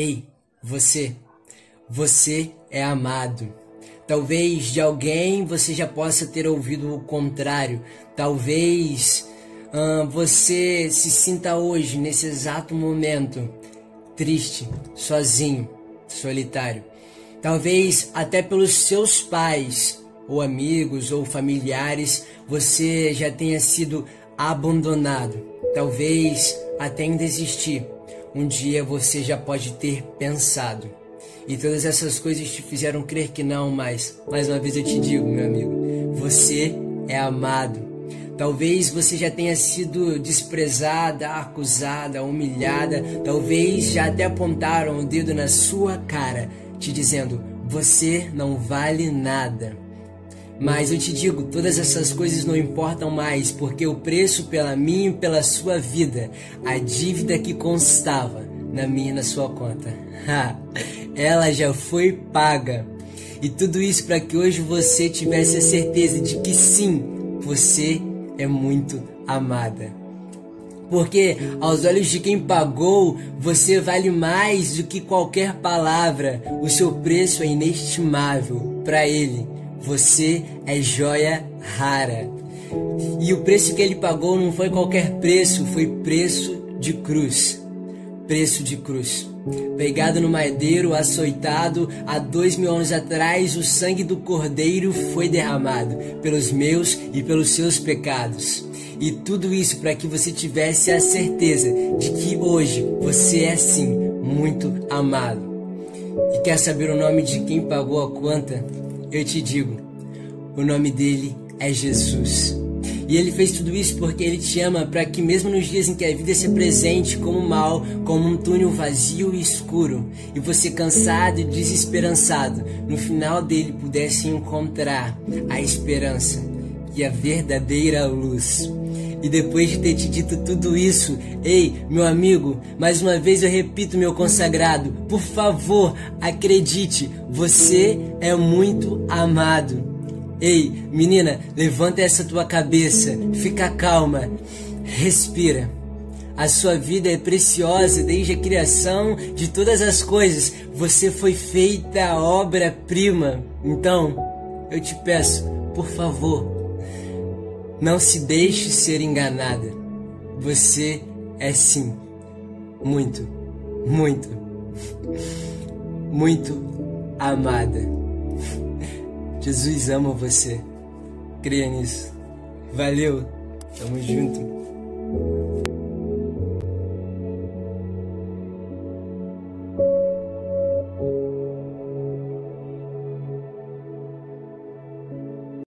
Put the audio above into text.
Ei, você, você é amado. Talvez de alguém você já possa ter ouvido o contrário. Talvez hum, você se sinta hoje, nesse exato momento, triste, sozinho, solitário. Talvez até pelos seus pais, ou amigos, ou familiares, você já tenha sido abandonado. Talvez até em desistir. Um dia você já pode ter pensado. E todas essas coisas te fizeram crer que não, mas mais uma vez eu te digo, meu amigo, você é amado. Talvez você já tenha sido desprezada, acusada, humilhada, talvez já até apontaram o dedo na sua cara, te dizendo: você não vale nada. Mas eu te digo, todas essas coisas não importam mais, porque o preço pela minha e pela sua vida, a dívida que constava na minha e na sua conta, ela já foi paga. E tudo isso para que hoje você tivesse a certeza de que sim, você é muito amada. Porque aos olhos de quem pagou, você vale mais do que qualquer palavra. O seu preço é inestimável para ele. Você é joia rara. E o preço que ele pagou não foi qualquer preço, foi preço de cruz. Preço de cruz. Pegado no madeiro, açoitado, há dois mil anos atrás, o sangue do Cordeiro foi derramado pelos meus e pelos seus pecados. E tudo isso para que você tivesse a certeza de que hoje você é sim muito amado. E quer saber o nome de quem pagou a conta? Eu te digo, o nome dele é Jesus. E ele fez tudo isso porque ele te ama para que mesmo nos dias em que a vida se apresente como mal, como um túnel vazio e escuro, e você cansado e desesperançado, no final dele pudesse encontrar a esperança e a verdadeira luz. E depois de ter te dito tudo isso, ei, meu amigo, mais uma vez eu repito, meu consagrado, por favor, acredite, você é muito amado. Ei, menina, levanta essa tua cabeça, fica calma, respira. A sua vida é preciosa desde a criação de todas as coisas. Você foi feita obra-prima. Então, eu te peço, por favor, não se deixe ser enganada. Você é sim muito, muito, muito amada. Jesus ama você. Creia nisso. Valeu. Tamo junto.